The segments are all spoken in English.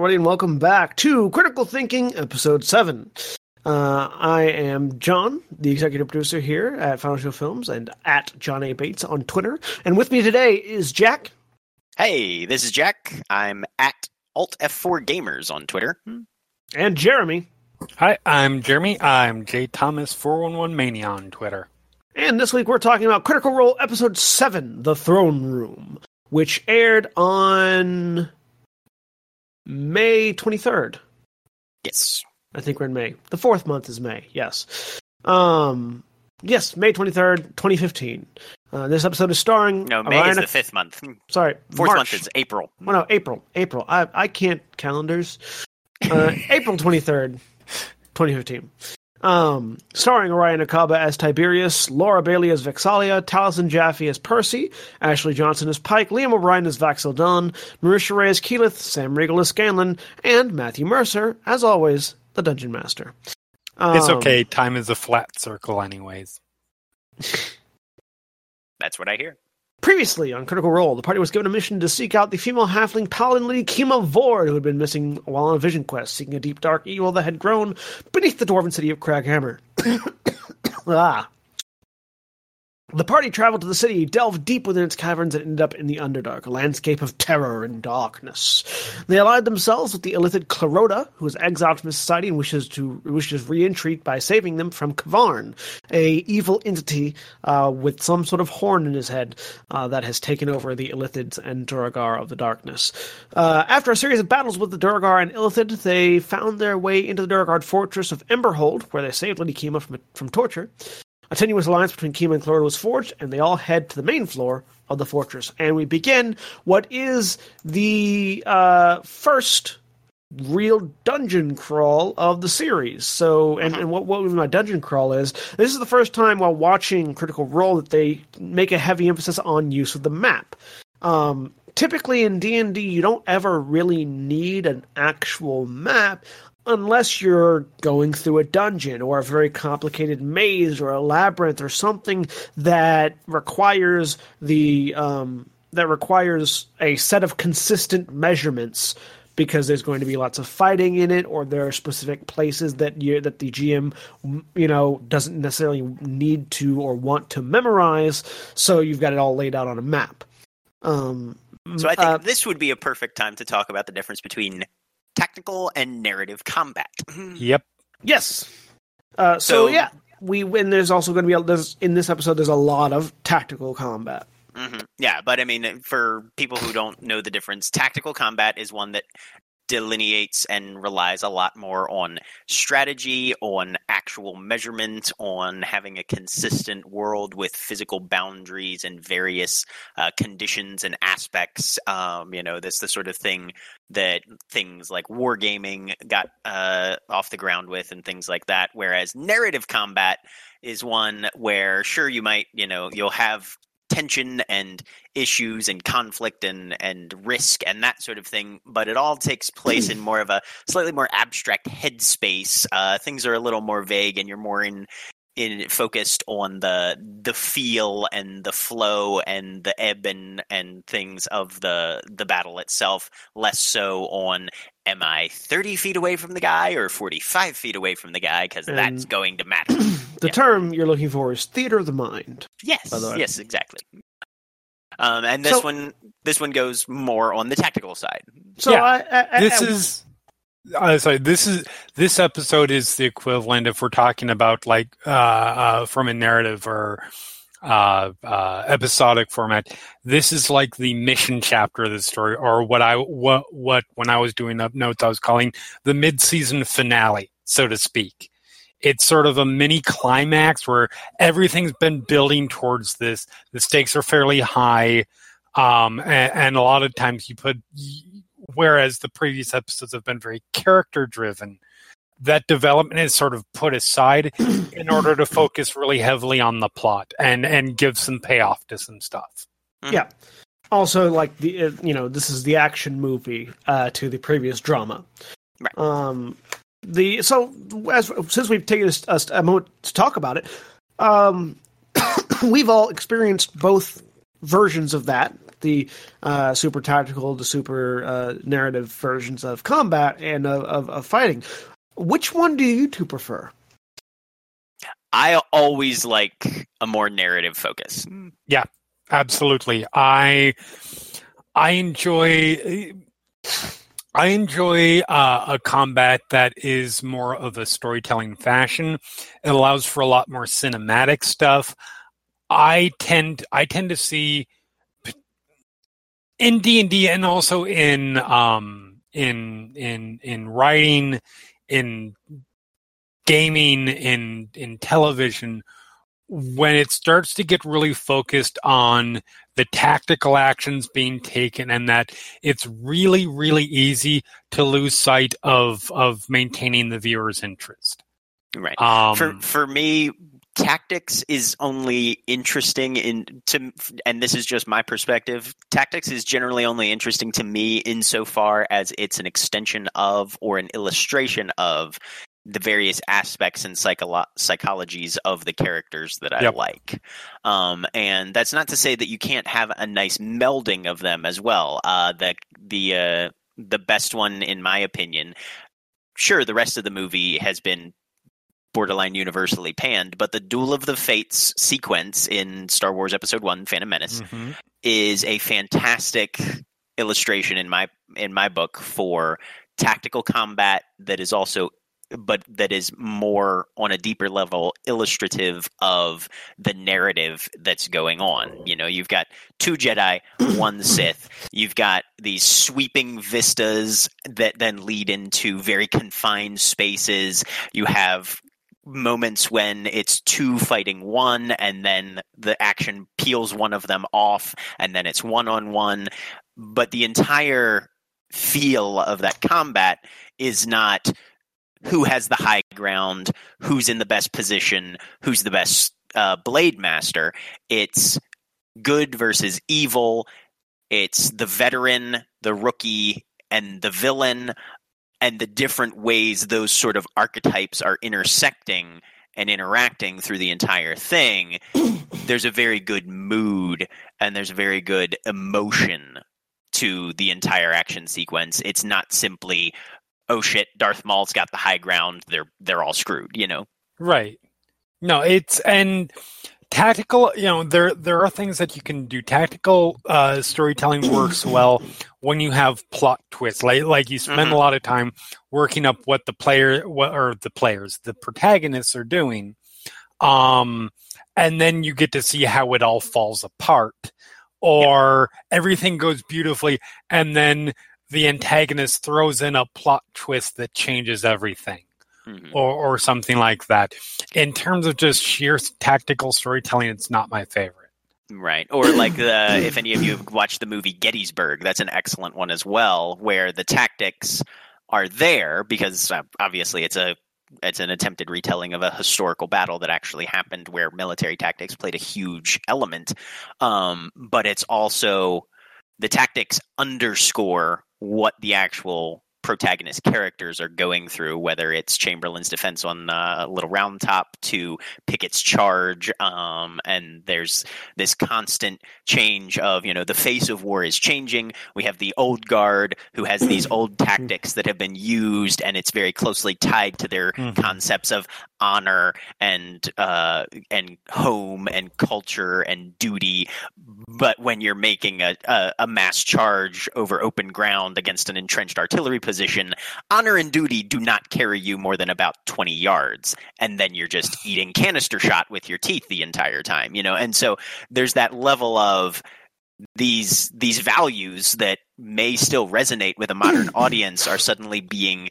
Hello, everybody, and welcome back to Critical Thinking, Episode 7. Uh, I am John, the executive producer here at Final Show Films and at John A. Bates on Twitter. And with me today is Jack. Hey, this is Jack. I'm at Alt F4 Gamers on Twitter. And Jeremy. Hi, I'm Jeremy. I'm J Thomas 411 Mania on Twitter. And this week we're talking about Critical Role Episode 7, The Throne Room, which aired on May 23rd. Yes. I think we're in May. The fourth month is May, yes. Um, yes, May 23rd, 2015. Uh, this episode is starring. No, May Orion is the fifth month. Sorry, Fourth March. month is April. Well, no, April. April. I I can't calendars. Uh, April twenty third, twenty fifteen. Um, starring Orion Acaba as Tiberius, Laura Bailey as Vex'ahlia, Taliesin Jaffe as Percy, Ashley Johnson as Pike, Liam O'Brien as Vax'ildan, Marisha Ray as Keyleth, Sam Riegel as Scanlan, and Matthew Mercer, as always, the Dungeon Master. It's Um, okay. Time is a flat circle, anyways. That's what I hear. Previously on Critical Role, the party was given a mission to seek out the female halfling paladin lady Kima Vord, who had been missing while on a vision quest, seeking a deep dark evil that had grown beneath the dwarven city of Kraghammer. ah. The party traveled to the city, delved deep within its caverns, and ended up in the Underdark, a landscape of terror and darkness. They allied themselves with the illithid Clarota, who is exiled from society and wishes to wishes re-entry by saving them from K'Varn, a evil entity uh, with some sort of horn in his head uh, that has taken over the Illithids and Duergar of the darkness. Uh, after a series of battles with the Duergar and Illithid, they found their way into the Duergar fortress of Emberhold, where they saved Lady Kima from, from torture. A tenuous alliance between Kima and Clarota was forged, and they all head to the main floor of the fortress. And we begin what is the uh, first real dungeon crawl of the series. So, and, and what, what my dungeon crawl is, this is the first time while watching Critical Role that they make a heavy emphasis on use of the map. Um, typically in D&D, you don't ever really need an actual map unless you're going through a dungeon or a very complicated maze or a labyrinth or something that requires the um, that requires a set of consistent measurements because there's going to be lots of fighting in it or there are specific places that you that the GM you know doesn't necessarily need to or want to memorize. So you've got it all laid out on a map. Um So I think uh, this would be a perfect time to talk about the difference between tactical and narrative combat. Yep. Yes. Uh, so, So- yeah, we and there's also going to be a, there's in this episode there's a lot of tactical combat. hmm Yeah, but I mean, for people who don't know the difference, tactical combat is one that delineates and relies a lot more on strategy, on actual measurement, on having a consistent world with physical boundaries and various uh, conditions and aspects. Um, you know, that's the sort of thing that things like wargaming got uh, off the ground with and things like that. Whereas narrative combat is one where, sure, you might, you know, you'll have tension and issues and conflict and and risk and that sort of thing but it all takes place in more of a slightly more abstract headspace. Uh, things are a little more vague and you're more in in focused on the the feel and the flow and the ebb and and things of the the battle itself less so on am i 30 feet away from the guy or 45 feet away from the guy because that's going to matter The Yeah. term you're looking for is theater of the mind. Yes, by the way. yes, exactly. Um, and this So- one, this one goes more on the tactical side. So Yeah, I, I, I- This I-. Uh, sorry, this is this episode is the equivalent if we're talking about like uh, uh, from a narrative or uh, uh, episodic format. This is like the mission chapter of the story, or what I what what when I was doing up notes, I was calling the mid season finale, so to speak. It's sort of a mini climax where everything's been building towards this. The stakes are fairly high, um, and, and a lot of times you put. Whereas the previous episodes have been very character driven, that development is sort of put aside in order to focus really heavily on the plot and and give some payoff to some stuff. yeah. Also, like the uh, you know this is the action movie uh, to the previous drama. Right. Um, the so as since we've taken a, a, a moment to talk about it, um, we've all experienced both versions of that the uh, super tactical to super uh, narrative versions of combat and of, of, of fighting. Which one do you two prefer? I always like a more narrative focus. Yeah, absolutely. I I enjoy I enjoy uh, a combat that is more of a storytelling fashion. It allows for a lot more cinematic stuff. I tend I tend to see in D and D and also in um in in in writing in gaming in in television when it starts to get really focused on the tactical actions being taken and that it's really really easy to lose sight of of maintaining the viewer's interest. Right. Um, for for me tactics is only interesting in to and this is just my perspective tactics is generally only interesting to me insofar as it's an extension of or an illustration of the various aspects and psycholo- psychologies of the characters that I Yep. like. Um, and that's not to say that you can't have a nice melding of them as well. Uh, the the uh, the best one, in my opinion, sure, the rest of the movie has been borderline universally panned, but the Duel of the Fates sequence in Star Wars Episode One: Phantom Menace mhm. is a fantastic illustration in my in my book for tactical combat that is also but that is more on a deeper level illustrative of the narrative that's going on. You know, you've got two Jedi, one Sith. You've got these sweeping vistas that then lead into very confined spaces. You have moments when it's two fighting one and then the action peels one of them off and then it's one on one but the entire feel of that combat is not who has the high ground who's in the best position who's the best uh, blade master. It's good versus evil. It's the veteran the rookie and the villain and the different ways those sort of archetypes are intersecting and interacting through the entire thing, there's a very good mood and there's a very good emotion to the entire action sequence. It's not simply, oh shit, Darth Maul's got the high ground. They're they're all screwed. You know. Right. No, it's and tactical. You know, there there are things that you can do. Tactical uh, storytelling works well when you have plot twists. Like like you spend Mhm. a lot of time working up what the player, what or the players, the protagonists are doing, um, and then you get to see how it all falls apart, or everything goes beautifully, and then the antagonist throws in a plot twist that changes everything Mhm. or, or something like that. In terms of just sheer tactical storytelling, it's not my favorite. Right. Or like the if any of you have watched the movie Gettysburg, that's an excellent one as well, where the tactics are there because uh, obviously it's a it's an attempted retelling of a historical battle that actually happened where military tactics played a huge element. Um, but it's also the tactics underscore what the actual protagonist characters are going through, whether it's Chamberlain's defense on uh, Little Round Top to Pickett's charge, um, and there's this constant change of you know the face of war is changing. We have the old guard who has these old tactics that have been used, and it's very closely tied to their Mhm. concepts of honor and uh, and home and culture and duty. But when you're making a, a, a mass charge over open ground against an entrenched artillery position, honor and duty do not carry you more than about 20 yards. And then you're just eating canister shot with your teeth the entire time, you know? And so there's that level of these these values that may still resonate with a modern audience are suddenly being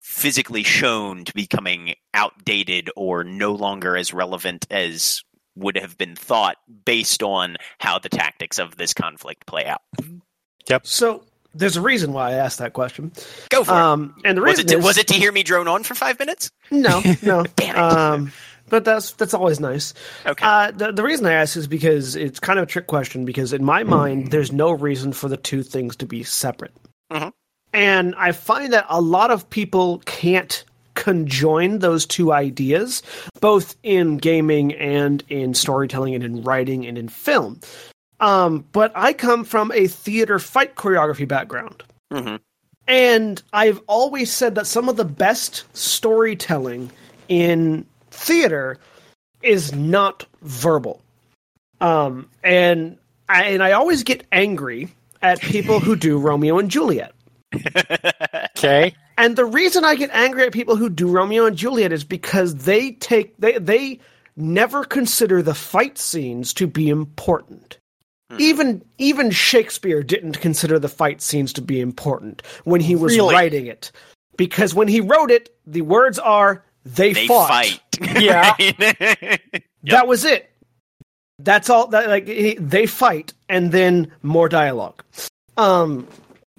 physically shown to becoming outdated or no longer as relevant as would have been thought based on how the tactics of this conflict play out. Yep. So there's a reason why I asked that question. Go for Um, and the it. Was reason it, to, is, was it to hear me drone on for five minutes? no, no. Damn it. Um, but that's that's always nice. Okay. Uh, the the reason I ask is because it's kind of a trick question. Because in my mind, there's no reason for the two things to be separate, Mhm. and I find that a lot of people can't conjoin those two ideas, both in gaming and in storytelling and in writing and in film. Um, but I come from a theater fight choreography background. hmm And I've always said that some of the best storytelling in theater is not verbal. Um, and I, and I always get angry at people who do Romeo and Juliet. Okay. And the reason I get angry at people who do Romeo and Juliet is because they take they they never consider the fight scenes to be important. Even even Shakespeare didn't consider the fight scenes to be important when he was Really? writing it. Because when he wrote it, the words are they, they fought. fight. Yeah. That was it. That's all that like he- they fight and then more dialogue. Um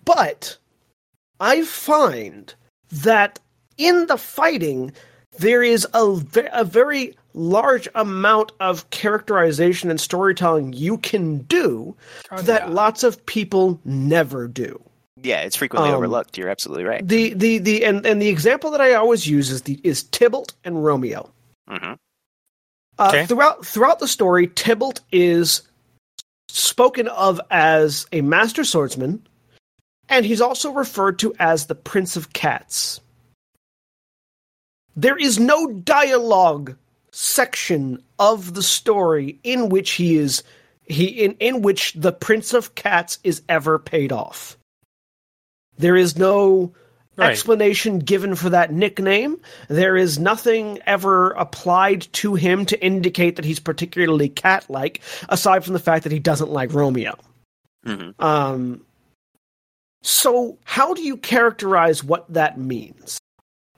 but I find that in the fighting there is a, a very large amount of characterization and storytelling you can do that yeah. lots of people never do. yeah, it's frequently Um, overlooked. You're absolutely right. The the the and, and the example that I always use is the is Tybalt and Romeo. Mm-hmm. Uh, Okay. Throughout throughout the story, Tybalt is spoken of as a master swordsman, and he's also referred to as the Prince of Cats. There is no dialogue section of the story in which he is he in, in which the Prince of Cats is ever paid off. There is no Right. explanation given for that nickname. There is nothing ever applied to him to indicate that he's particularly cat like, aside from the fact that he doesn't like Romeo. hmm Um, so, how do you characterize what that means?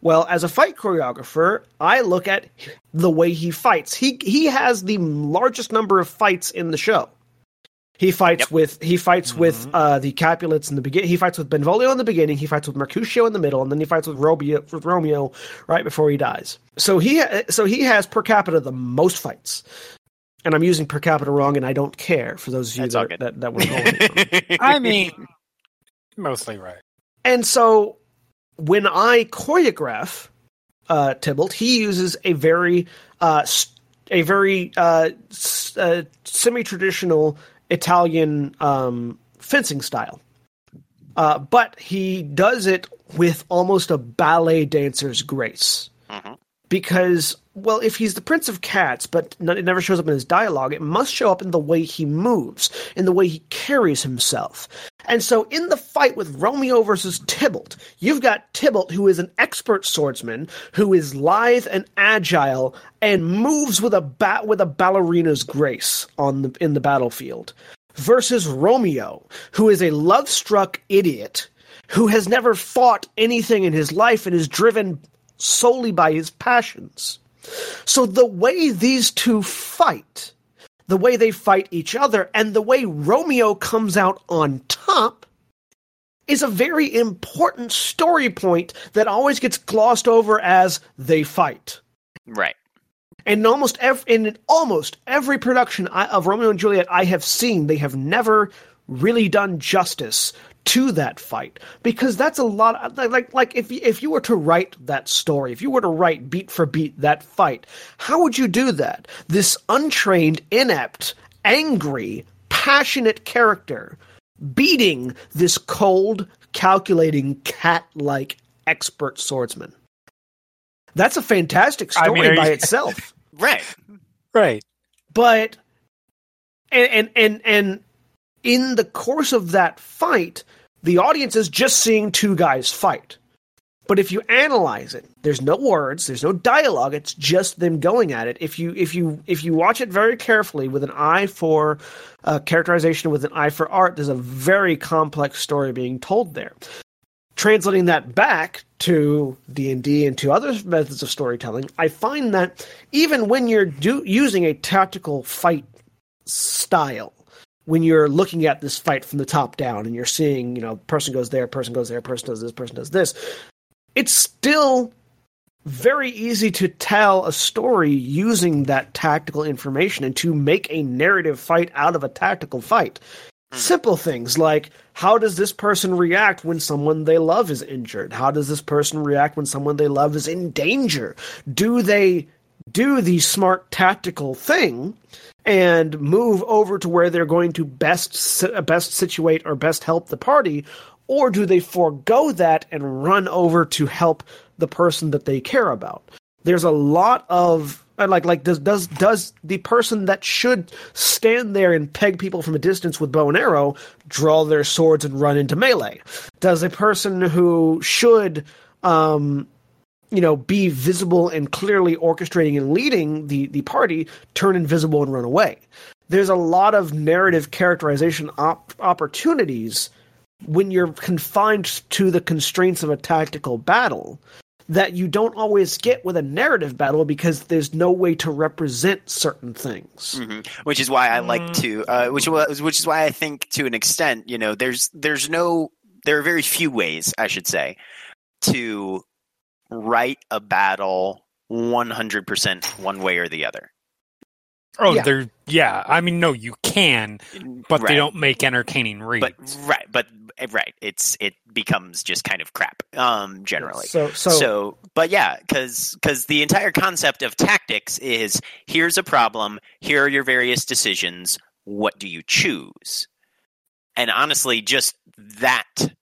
Well, as a fight choreographer, I look at the way he fights. He he has the largest number of fights in the show. He fights Yep. with he fights with uh, the Capulets in the beginning. He fights with Benvolio in the beginning. He fights with Mercutio in the middle, and then he fights with Romeo with Romeo right before he dies. So he ha- so he has per capita the most fights. And I'm using per capita wrong, and I don't care for those of you That's that, that that would hold I mean, mostly right. And so when I choreograph uh, Tybalt, he uses a very uh, a very uh, s- uh, semi-traditional Italian um, fencing style, uh, but he does it with almost a ballet dancer's grace. Mhm. Because, well, if he's the Prince of Cats, but it never shows up in his dialogue, it must show up in the way he moves, in the way he carries himself. And so, in the fight with Romeo versus Tybalt, you've got Tybalt, who is an expert swordsman, who is lithe and agile, and moves with a bat with a ballerina's grace on the in the battlefield, versus Romeo, who is a love-struck idiot who has never fought anything in his life and is driven solely by his passions. So the way these two fight, the way they fight each other, and the way Romeo comes out on top is a very important story point that always gets glossed over as they fight. right. And in almost every, in almost every production I, of Romeo and Juliet I have seen, they have never really done justice to that fight because that's a lot. Like like, like if you- if you were to write that story, if you were to write beat for beat that fight, how would you do that? This untrained, inept, angry, passionate character beating this cold, calculating, cat-like expert swordsman. That's a fantastic I story mean, by you- itself. Right. Right. But and and and and in the course of that fight, the audience is just seeing two guys fight. But if you analyze it, there's no words, there's no dialogue, it's just them going at it. If you if you if you watch it very carefully with an eye for uh, characterization, with an eye for art, there's a very complex story being told there. Translating that back to D and D and to other methods of storytelling, I find that even when you're do, using a tactical fight style, when you're looking at this fight from the top down and you're seeing, you know, person goes there, person goes there, person does this, person does this, it's still very easy to tell a story using that tactical information and to make a narrative fight out of a tactical fight. Hmm. Simple things like how does this person react when someone they love is injured? How does this person react when someone they love is in danger? Do they do the smart tactical thing and move over to where they're going to best uh, best situate or best help the party, or do they forego that and run over to help the person that they care about? There's a lot of uh, like like does does does the person that should stand there and peg people from a distance with bow and arrow draw their swords and run into melee? Does a person who should um you know be visible and clearly orchestrating and leading the the party turn invisible and run away? There's a lot of narrative characterization op- opportunities when you're confined to the constraints of a tactical battle that you don't always get with a narrative battle because there's no way to represent certain things. hmm Which is why I like to, uh, which was, which is why I think to an extent, you know, there's there's no, there are very few ways, I should say, to write a battle 100% one way or the other. Oh, Yeah. they're yeah. I mean, no, you can, but Right. they don't make entertaining reads. But right, but right, it's it becomes just kind of crap, um, generally. So so, So, but yeah, because because the entire concept of tactics is here's a problem, here are your various decisions. What do you choose? And honestly, just that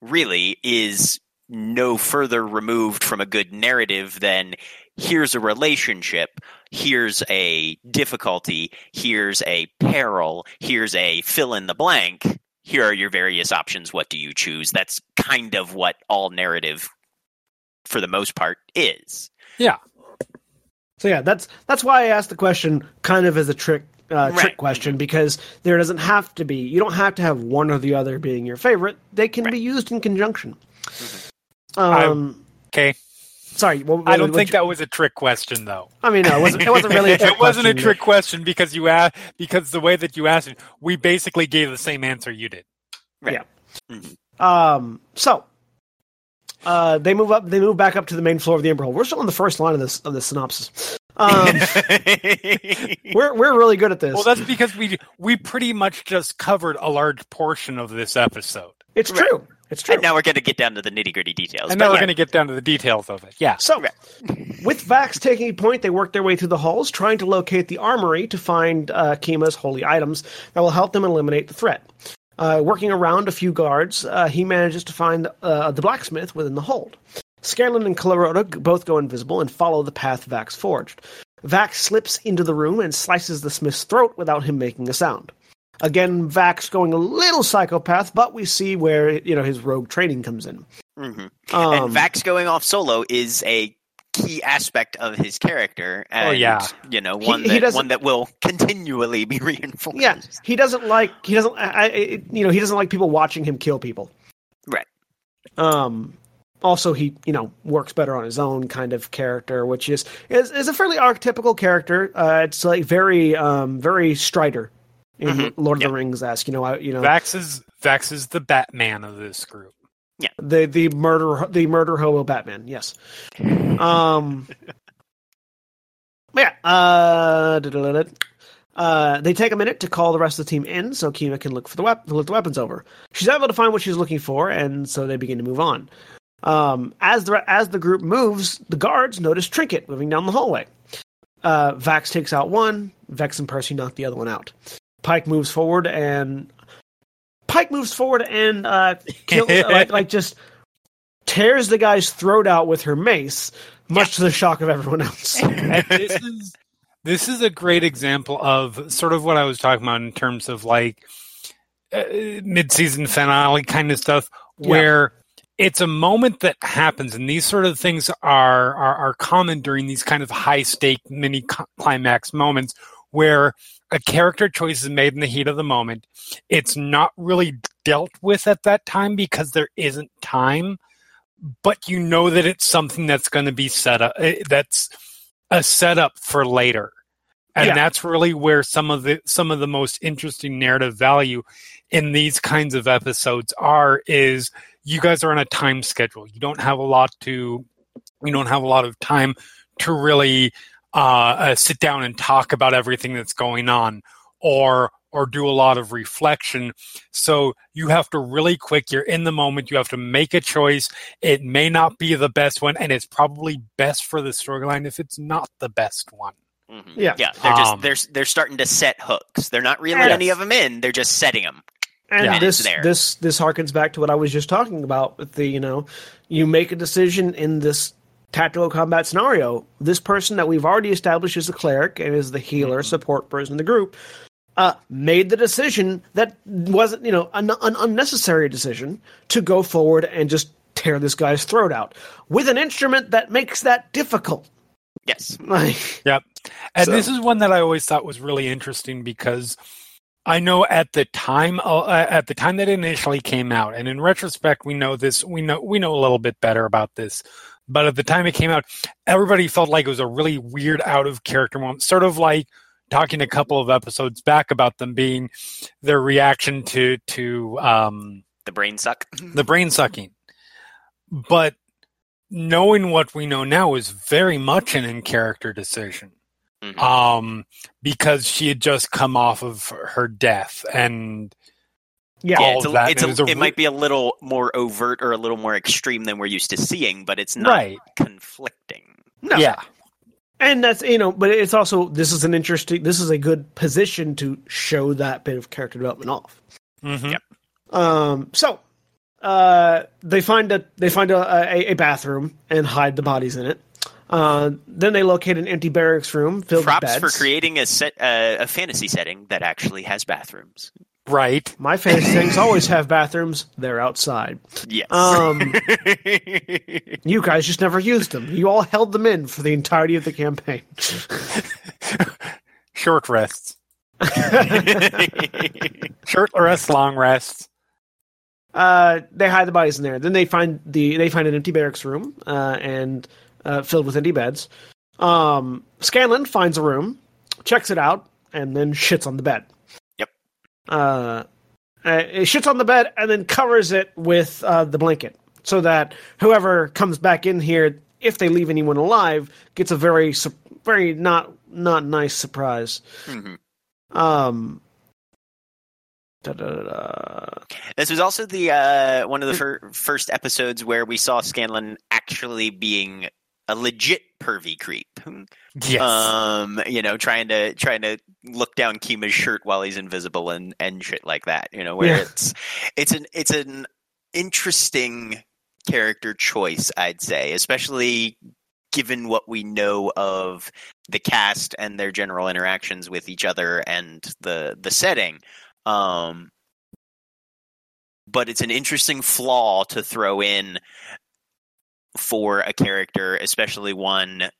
really is no further removed from a good narrative than here's a relationship, here's a difficulty, here's a peril, here's a fill in the blank. Here are your various options. What do you choose? That's kind of what all narrative for the most part is. Yeah. So yeah, that's that's why I asked the question kind of as a trick uh, Right. trick question because there doesn't have to be you don't have to have one or the other being your favorite. They can be used in conjunction. Um, okay, sorry, what, I don't what think you- that was a trick question, though. I mean, no, it wasn't. It wasn't really. A trick it wasn't a question. trick question because you asked because the way that you asked it, we basically gave the same answer you did. Right. Um, so uh, they move up. They move back up to the main floor of the Ember Hold. We're still on the first line of this of the synopsis. Um, we're we're really good at this. Well, that's because we we pretty much just covered a large portion of this episode, it's Right. true. It's true. and now we're going to get down to the nitty gritty details. and but now we're yeah. going to get down to the details of it. Yeah. So, Right. with Vax taking point, they work their way through the halls, trying to locate the armory to find uh, Kima's holy items that will help them eliminate the threat. Uh, working around a few guards, uh, he manages to find uh, the blacksmith within the hold. Scanlan and Clarota both go invisible and follow the path Vax forged. Vax slips into the room and slices the smith's throat without him making a sound. Again, Vax going a little psychopath, but we see where you know his rogue training comes in. Mhm. Um, and Vax going off solo is a key aspect of his character. And, Oh, yeah. you know one he that doesn't- one that will continually be reinforced. Yeah, he doesn't like he doesn't I, I you know he doesn't like people watching him kill people. Right. Um. Also, he you know works better on his own kind of character, which is is, is a fairly archetypical character. Uh, it's like very um very Strider in Mhm. Lord of the Rings esque. You know, I, you know Vax is Vax is the Batman of this group. Yeah, the the murder the murder hobo Batman. Yes. Um. yeah. Uh. Uh, they take a minute to call the rest of the team in so Kima can look for the wep- look the weapons over. She's able to find what she's looking for, and so they begin to move on. Um, as the as the group moves, the guards notice Trinket moving down the hallway. Uh, Vax takes out one. Vex and Percy knock the other one out. Pike moves forward and Pike moves forward and uh, kill, like like just tears the guy's throat out with her mace, much to the shock of everyone else. And this is this is a great example of sort of what I was talking about in terms of like uh, mid-season finale kind of stuff, Yeah. where it's a moment that happens, and these sort of things are are, are common during these kind of high-stake mini climax moments where a character choice is made in the heat of the moment. It's not really dealt with at that time because there isn't time, but you know that it's something that's going to be set up. eh, That's a setup for later. And Yeah. that's really where some of the some of the most interesting narrative value in these kinds of episodes are is you guys are on a time schedule. You don't have a lot to you don't have a lot of time to really uh, uh, sit down and talk about everything that's going on or or do a lot of reflection. So you have to really quick, you're in the moment, you have to make a choice. It may not be the best one, and it's probably best for the storyline if it's not the best one. Mm-hmm. Yeah. yeah. They're just Um, they're they're starting to set hooks. They're not reeling Yes. any of them in. They're just setting them. And Yeah. this there. this this harkens back to what I was just talking about with the you know, you make a decision in this tactical combat scenario. This person that we've already established is the cleric and is the healer support person in the group, uh, made the decision that wasn't you know an, an unnecessary decision to go forward and just tear this guy's throat out with an instrument that makes that difficult. Yes. Like Yep. And So- this is one that I always thought was really interesting because I know at the time uh, at the time that it initially came out, and in retrospect, we know this. We know we know a little bit better about this. But at the time it came out, everybody felt like it was a really weird, out of character moment, sort of like talking a couple of episodes back about them being their reaction to to um, The brain suck. the brain sucking. But knowing what we know now is very much an in character decision Mhm. um because she had just come off of her death and yeah, yeah, it's a, that, it's it a, was a it might be a little more overt or a little more extreme than we're used to seeing, but it's not right conflicting. no. yeah And that's you know, but it's also this is an interesting, this is a good position to show that bit of character development off. Mhm. Yep. Um, so uh, they find a they find a, a, a bathroom and hide the bodies in it. Uh, then they locate an empty barracks room filled Props with for creating a set uh, a fantasy setting that actually has bathrooms. Right My fantasy things always have bathrooms. They're outside. Yes. Um, you guys just never used them. You all held them in for the entirety of the campaign. short rests short rests long rests Uh, they hide the bodies in there. Then they find the they find an empty barracks room uh, and uh, filled with empty beds. Um, Scanlan finds a room, checks it out, and then shits on the bed. Uh, uh, it shits on the bed and then covers it with uh, the blanket so that whoever comes back in here, if they leave anyone alive, gets a very very not not nice surprise. Mhm. Um. Da, da, da. This was also the uh, one of the fir- first episodes where we saw Scanlan actually being a legit pervy creep. yes Um, you know, trying to trying to look down Kima's shirt while he's invisible and and shit like that. You know, where Yeah. it's it's an it's an interesting character choice, I'd say, especially given what we know of the cast and their general interactions with each other and the the setting. Um, but it's an interesting flaw to throw in for a character, especially one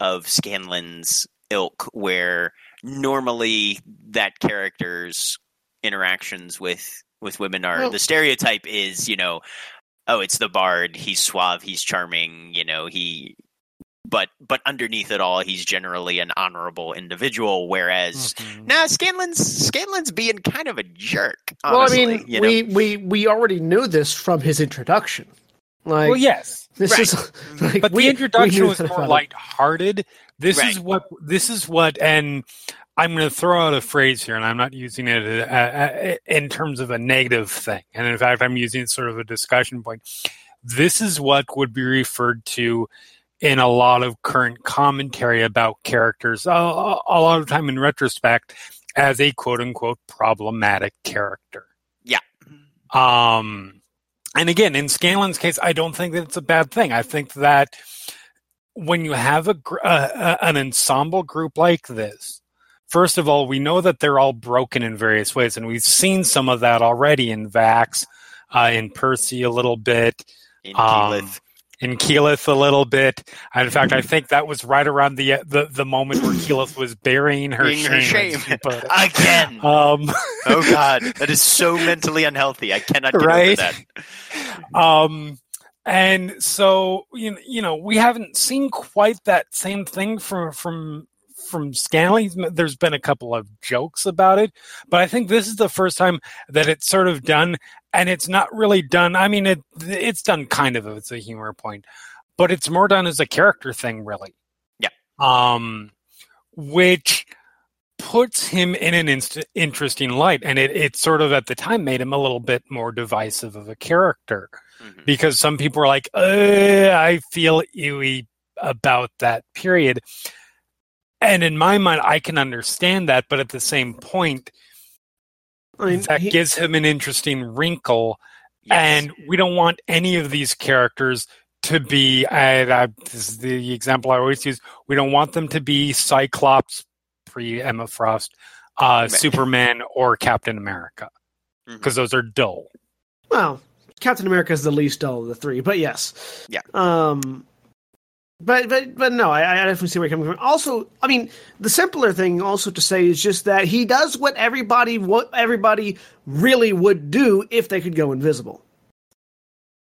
of Scanlan's ilk, where normally that character's interactions with with women are Well- the stereotype is, you know, oh, it's the bard, he's suave, he's charming, you know, he but but underneath it all he's generally an honorable individual whereas Mhm. Nah, Scanlan's Scanlan's being kind of a jerk. Well, I mean, you know? we, we we already knew this from his introduction. Like, well yes this Right. is like, but we- the introduction was that more about lighthearted. This is what this is what, and I'm going to throw out a phrase here, and I'm not using it uh, uh, in terms of a negative thing. And in fact, I'm using it sort of a discussion point. This is what would be referred to in a lot of current commentary about characters, a, a lot of time in retrospect, as a quote unquote problematic character. Yeah. Um, and again, in Scanlan's case, I don't think that it's a bad thing. I think that when you have a uh, an ensemble group like this, first of all, we know that they're all broken in various ways, and we've seen some of that already in Vax, uh, in Percy a little bit, in um, Keyleth. In Keyleth a little bit. In fact, I think that was right around the the, the moment where Keyleth was burying her Burying shame. her shame. Again. Um, oh God, that is so mentally unhealthy. I cannot get Right? over that. um, and so you you know, we haven't seen quite that same thing from from from Scanley. There's been a couple of jokes about it, but I think this is the first time that it's sort of done, and it's not really done. I mean, it it's done kind of as a humor point, but it's more done as a character thing, really. Yeah. Um, which puts him in an inst- interesting light, and it, it sort of at the time made him a little bit more divisive of a character Mhm. because some people were like, I feel ewy about that period. And in my mind, I can understand that, but at the same point, I mean, that he- gives him an interesting wrinkle. Yes. And we don't want any of these characters to be, I, I, this is the example I always use, we don't want them to be Cyclops, pre Emma Frost, uh, Superman, or Captain America, because those are dull. Well, Captain America is the least dull of the three, but yes. Yeah. Um, but but but no, I, I definitely see where you're coming from. Also, I mean, the simpler thing also to say is just that he does what everybody what everybody really would do if they could go invisible.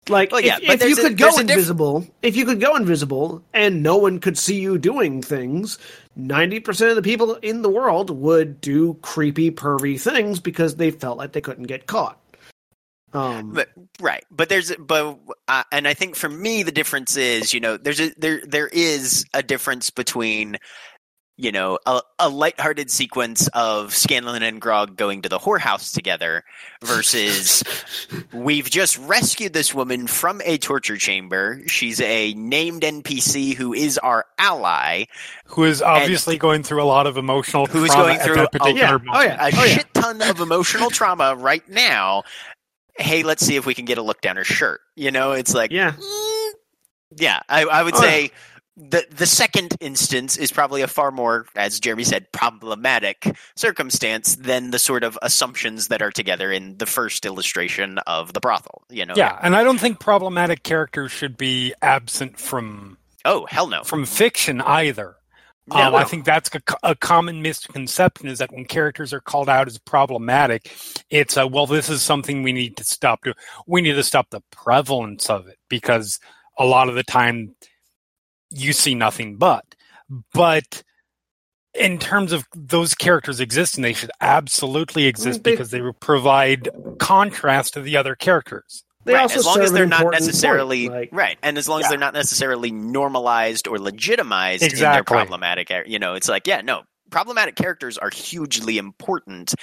Like Well, yeah, if, if you there's a- could go a diff- invisible, if you could go invisible and no one could see you doing things, ninety percent of the people in the world would do creepy, pervy things because they felt like they couldn't get caught. Um, But right, but there's but uh, and I think for me the difference is you know there's a there there is a difference between you know a, a lighthearted sequence of Scanlan and Grog going to the whorehouse together versus we've just rescued this woman from a torture chamber. She's a named NPC who is our ally, Who is obviously going through a lot of emotional Who is trauma going at through that a- particular yeah. Oh, yeah. a Oh, yeah. shit ton of emotional trauma right now. Hey, let's see if we can get a look down her shirt. You know, it's like yeah. Mm, yeah, I, I would Oh, say the the second instance is probably a far more, as Jeremy said, problematic circumstance than the sort of assumptions that are together in the first illustration of the brothel. You know, Yeah, and I don't think problematic characters should be absent from Oh hell no. from fiction either. No, Um, I think that's a, a common misconception is that when characters are called out as problematic, it's a well, this is something we need to stop. Do we need to stop the prevalence of it because a lot of the time you see nothing but. But in terms of those characters existing, they should absolutely exist They- because they provide contrast to the other characters. They right, also as long as they're not necessarily point, like- right, and as long as they're not necessarily normalized or legitimized in their problematic, ar- you know, it's like yeah, no, problematic characters are hugely important,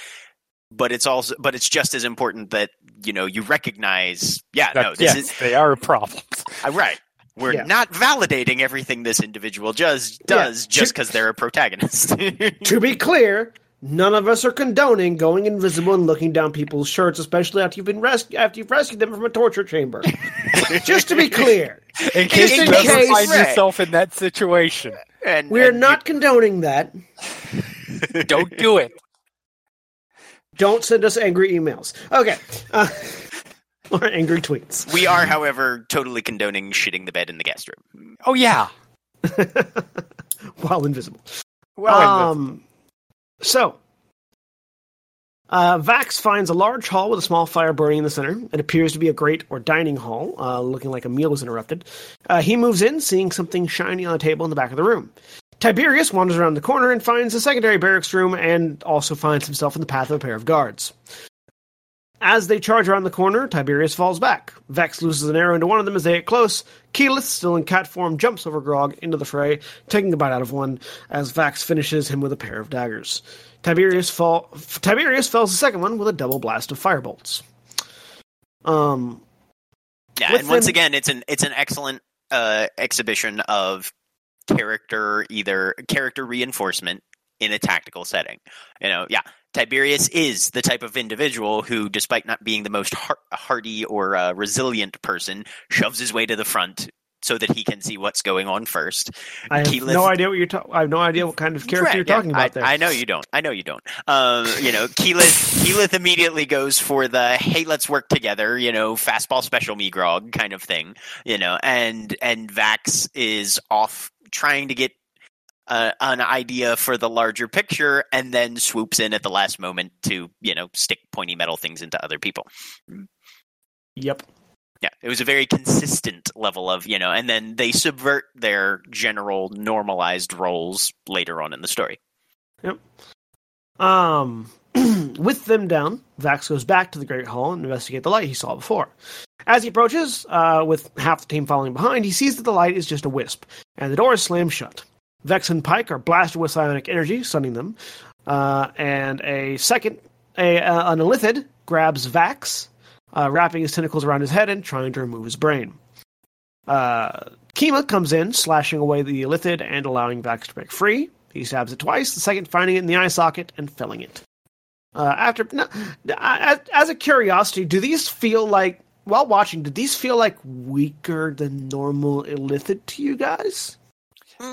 but it's also, but it's just as important that you know you recognize, yeah, That, no, this yes, is they are problems. uh, right. We're Yeah. not validating everything this individual does does just because they're a protagonist. To be clear, none of us are condoning going invisible and looking down people's shirts, especially after you've been res- after you've rescued them from a torture chamber. Just to be clear, In case in you ever case- find Right. yourself in that situation, and we're and not condoning that. don't do it. Don't send us angry emails. Okay. Uh, or angry tweets. We are, however, totally condoning shitting the bed in the guest room. Oh yeah. While invisible. Well, um, so, uh, Vax finds a large hall with a small fire burning in the center. It appears to be a great or dining hall, uh, looking like a meal was interrupted. Uh, he moves in, seeing something shiny on a table in the back of the room. Tiberius wanders around the corner and finds a secondary barracks room and also finds himself in the path of a pair of guards. As they charge around the corner, Tiberius falls back. Vex loses an arrow into one of them as they get close. Keyleth, still in cat form, jumps over Grog into the fray, taking a bite out of one, as Vax finishes him with a pair of daggers. Tiberius fall Tiberius fells the second one with a double blast of firebolts. Um Yeah, and once them- again, it's an it's an excellent uh, exhibition of character either character reinforcement in a tactical setting. You know, yeah, Tiberius is the type of individual who, despite not being the most har- hardy or uh, resilient person, shoves his way to the front so that he can see what's going on first. I have Keyleth- no idea what you're talking I have no idea what kind of character Right, you're yeah, talking about I, there. I know you don't. I know you don't. Um, you know, Keyleth, Keyleth immediately goes for the "Hey, let's work together." You know, fastball special me grog kind of thing. You know, and and Vax is off trying to get uh, an idea for the larger picture, and then swoops in at the last moment to you know stick pointy metal things into other people. Yep. Yeah, it was a very consistent level of you know, and then they subvert their general normalized roles later on in the story. Yep. Um, with them down, Vax goes back to the Great Hall and investigate the light he saw before. As he approaches, uh, with half the team following behind, he sees that the light is just a wisp, and the door is slammed shut. Vex and Pike are blasted with psionic energy, stunning them. Uh, and a second, a uh, an Illithid grabs Vax, uh, wrapping his tentacles around his head and trying to remove his brain. Uh, Kima comes in, slashing away the Illithid and allowing Vax to break free. He stabs it twice, the second finding it in the eye socket and felling it. Uh, after, no, as, as a curiosity, do these feel like, while watching, did these feel like weaker than normal Illithid to you guys?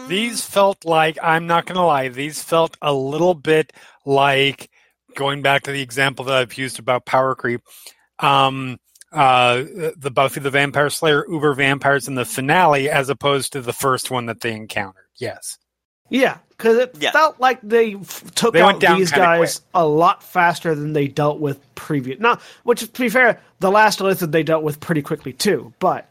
These felt like I'm not going to lie. These felt a little bit like going back to the example that I've used about power creep. Um, uh, the Buffy the Vampire Slayer Uber vampires in the finale, as opposed to the first one that they encountered. Yes. Yeah, because it Yeah. felt like they f- took They out down these kinda guys a lot faster than they dealt with previous. Now, which to be fair, the last Illithid they dealt with pretty quickly too. But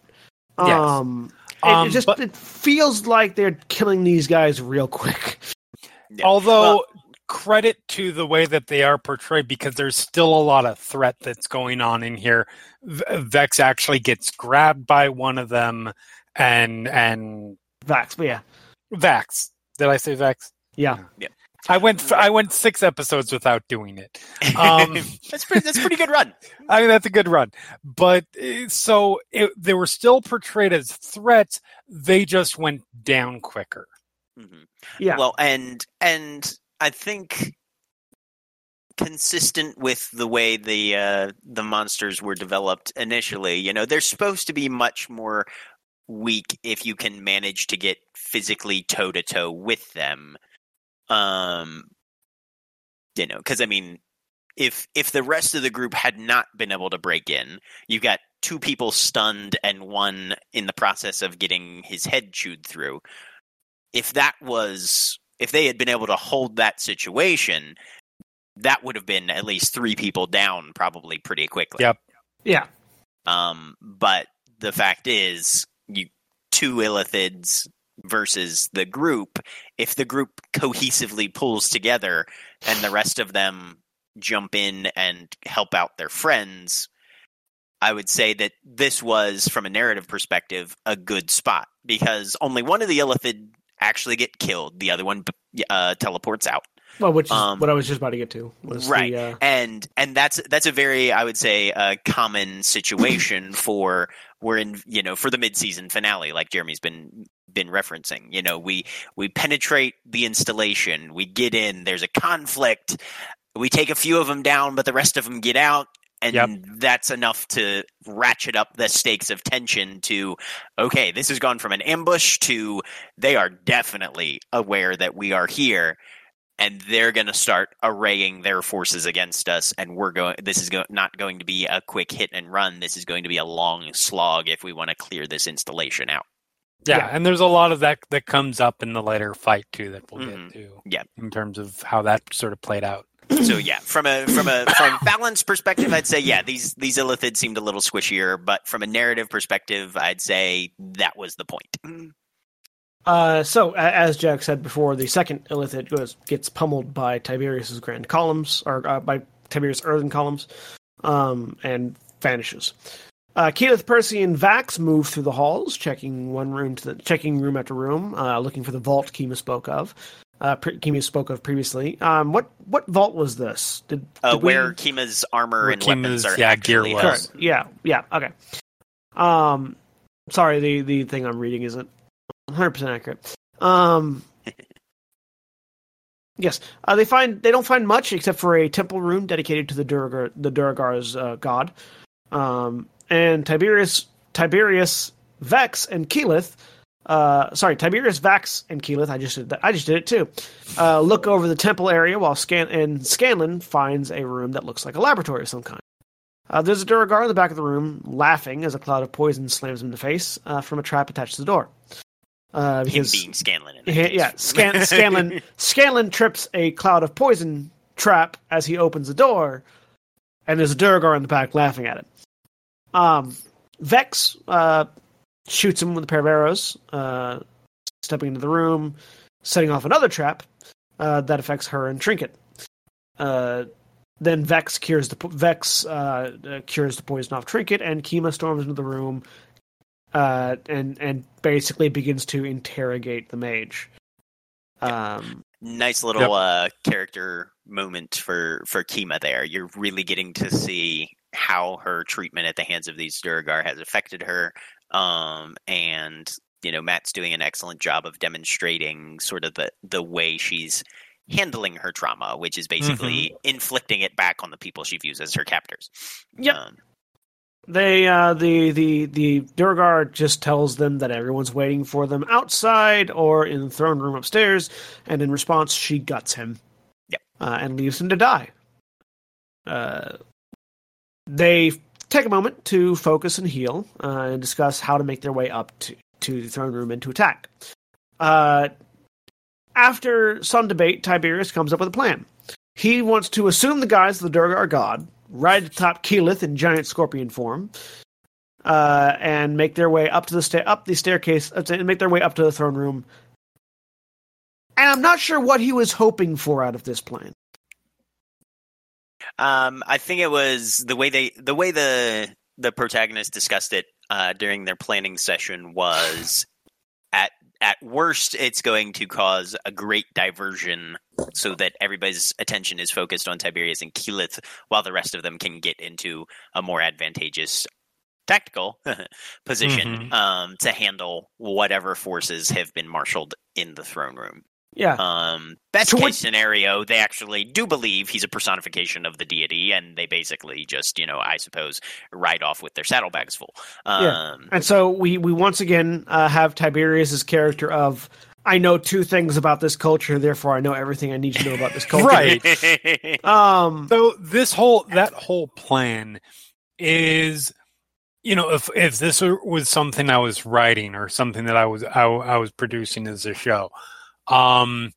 um, it, Um, it just but- it feels like they're killing these guys real quick. Yeah. Although Well, credit to the way that they are portrayed because there's still a lot of threat that's going on in here. V- Vex actually gets grabbed by one of them and and Vax, yeah, Vax. Did I say Vex? Yeah. Yeah, I went I went 6 episodes without doing it. Um that's pretty. That's a pretty good run. I mean, that's a good run. But uh, so it, they were still portrayed as threats. They just went down quicker. Mhm. yeah. Well, and and I think consistent with the way the uh, the monsters were developed initially, you know, they're supposed to be much more weak if you can manage to get physically toe to toe with them. Um, you know, because I mean, if if the rest of the group had not been able to break in, you've got two people stunned and one in the process of getting his head chewed through. If that was if they had been able to hold that situation, that would have been at least three people down probably pretty quickly. Yep. yeah, Um, but the fact is, you two illithids versus the group. If the group cohesively pulls together and the rest of them jump in and help out their friends, I would say that this was, from a narrative perspective, a good spot because only one of the illithid actually get killed. The other one uh, teleports out. well, which is um, what I was just about to get to. Was right The, uh, and and that's that's a very i would say a common situation for we're in you know for the mid-season finale like jeremy's been been referencing you know we we penetrate the installation we get in there's a conflict we take a few of them down but the rest of them get out and Yep. that's enough to ratchet up the stakes of tension to okay this has gone from an ambush to they are definitely aware that we are here and they're going to start arraying their forces against us and we're going this is go- not going to be a quick hit and run this is going to be a long slog if we want to clear this installation out Yeah, Yeah. and there's a lot of that that comes up in the later fight too that we'll Mhm. get to. Yeah. in terms of how that sort of played out. so yeah from a from a from a balance perspective i'd say yeah these these illithids seemed a little squishier but from a narrative perspective i'd say that was the point Uh, so, as Jack said before, the second Illithid goes, gets pummeled by Tiberius's grand columns, or uh, by Tiberius' earthen columns, um, and vanishes. Uh, Keyleth, Percy, and Vax move through the halls, checking one room to the checking room after room, uh, looking for the vault Kima spoke of. Uh, pre- Kima spoke of previously. Um, what what vault was this? Did, uh, did we- where kima's armor Where and weapons are yeah, gear was. Correct. Yeah, yeah, okay. Um, sorry, the the thing I'm reading isn't 100 percent accurate. Um, yes, uh, they find they don't find much except for a temple room dedicated to the Duergar, the Duergar's uh, god. Um, and Tiberius Tiberius Vex and Keyleth. Uh, sorry, Tiberius Vax and Keyleth. I just did that. I just did it too. Uh, look over the temple area while Scan and Scanlan finds a room that looks like a laboratory of some kind. Uh, there's a Duergar in the back of the room, laughing as a cloud of poison slams him in the face uh, from a trap attached to the door. Uh, him being scanlan yeah, Scan- Scanlan Scanlan trips a cloud of poison trap as he opens the door, and there's a Duergar in the back laughing at it. Um, Vex uh, shoots him with a pair of arrows, uh, stepping into the room, setting off another trap uh, that affects her and Trinket. Uh, then Vex cures the po- Vex uh, uh, cures the poison off Trinket, and Kima storms into the room, uh, and and basically begins to interrogate the mage. Um, nice little uh, character moment for for Kima. There, you're really getting to see how her treatment at the hands of these Duergar has affected her, um, and you know Matt's doing an excellent job of demonstrating sort of the the way she's handling her trauma, which is basically mm-hmm. inflicting it back on the people she views as her captors. Yep. Um, they uh, the the the Duergar just tells them that everyone's waiting for them outside or in the throne room upstairs, and in response, she guts him. Yep. Uh, and leaves him to die. Uh, they take a moment to focus and heal uh, and discuss how to make their way up to, to the throne room and to attack. Uh, after some debate, Tiberius comes up with a plan. He wants to assume the guise of the Duergar god, ride atop Keyleth in giant scorpion form, uh, and make their way up to the sta- up the staircase uh, and make their way up to the throne room. And I'm not sure what he was hoping for out of this plan. Um, I think it was the way they the way the the protagonist discussed it uh, during their planning session was at worst it's going to cause a great diversion so that everybody's attention is focused on Tiberius and Keyleth while the rest of them can get into a more advantageous tactical position mm-hmm. um, to handle whatever forces have been marshaled in the throne room. Yeah. Um, best so case what... scenario, they actually do believe he's a personification of the deity, and they basically just, you know, I suppose, ride off with their saddlebags full. Um, yeah. And so we we once again uh, have Tiberius's character of I know two things about this culture, therefore I know everything I need to know about this culture. right. um. So this whole that whole plan is you know if if this was something i was writing or something that i was i, I was producing as a show um,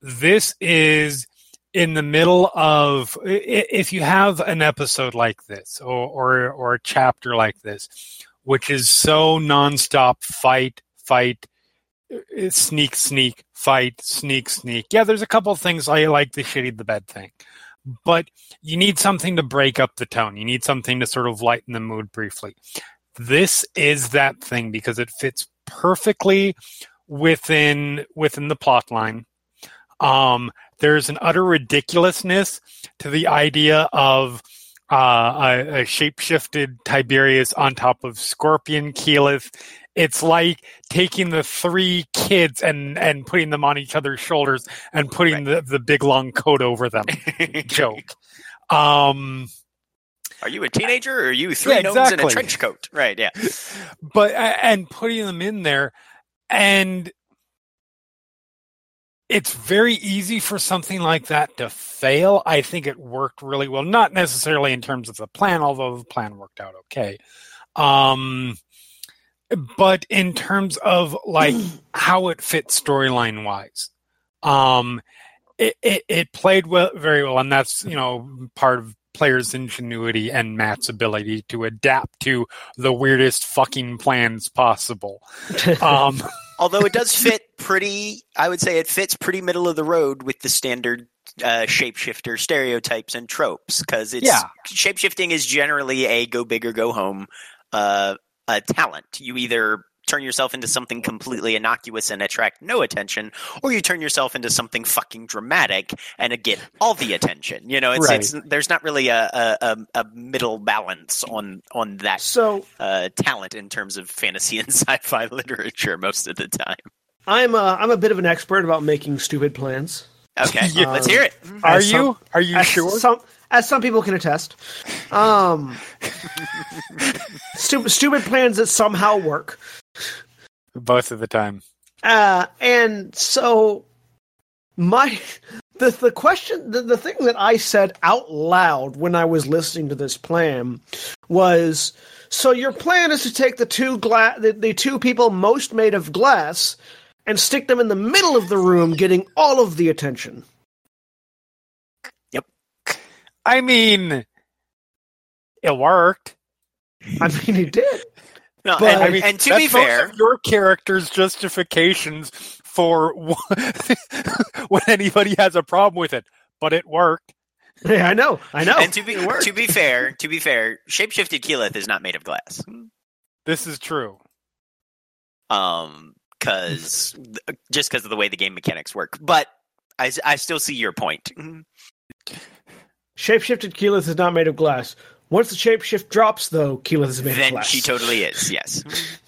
this is in the middle of if you have an episode like this or, or or a chapter like this, which is so nonstop fight, fight, sneak, sneak, fight, sneak, sneak. Yeah, there's a couple things I like the shitty the bed thing. But you need something to break up the tone. You need something to sort of lighten the mood briefly. This is that thing because it fits perfectly within within the plot line. Um, there's an utter ridiculousness to the idea of uh, a, a shapeshifted Tiberius on top of Scorpion Keyleth. It's like taking the three kids and, and putting them on each other's shoulders and putting right. the, the big long coat over them. Joke. Um, are you a teenager or are you three yeah, gnomes in a trench coat? Right, yeah. But and putting them in there and it's very easy for something like that to fail. I think it worked really well, not necessarily in terms of the plan, although the plan worked out okay. Um, but in terms of like how it fits storyline wise, um, it, it, it, played well, very well, and that's you know part of players' ingenuity and Matt's ability to adapt to the weirdest fucking plans possible. Um, Although it does fit pretty, I would say it fits pretty middle of the road with the standard uh, shapeshifter stereotypes and tropes because it's yeah. shapeshifting is generally a go big or go home uh, a talent. You either turn yourself into something completely innocuous and attract no attention, or you turn yourself into something fucking dramatic and get all the attention. You know, it's, right. it's there's not really a, a, a, middle balance on on that so uh, talent in terms of fantasy and sci-fi literature most of the time. I'm a, I'm a bit of an expert about making stupid plans. Okay, yeah, let's hear it. Are you? Some, Are you sure? Some, as some people can attest. Um, stupid, stupid plans that somehow work. Both of the time. Uh, and so my the the question the, the thing that I said out loud when I was listening to this plan was so your plan is to take the two glass the, the two people most made of glass and stick them in the middle of the room getting all of the attention. Yep. I mean it worked. I mean it did. No, but, and, I mean, and to be fair, your character's justifications for when anybody has a problem with it, but it worked. Yeah, I know, I know. And to be to be fair, to be fair, shapeshifted Keyleth is not made of glass. This is true. Um, because just because of the way the game mechanics work, but I, I still see your point. Shapeshifted Keyleth is not made of glass. Once the shapeshift drops, though, Keyleth is made of Then she totally is. Yes.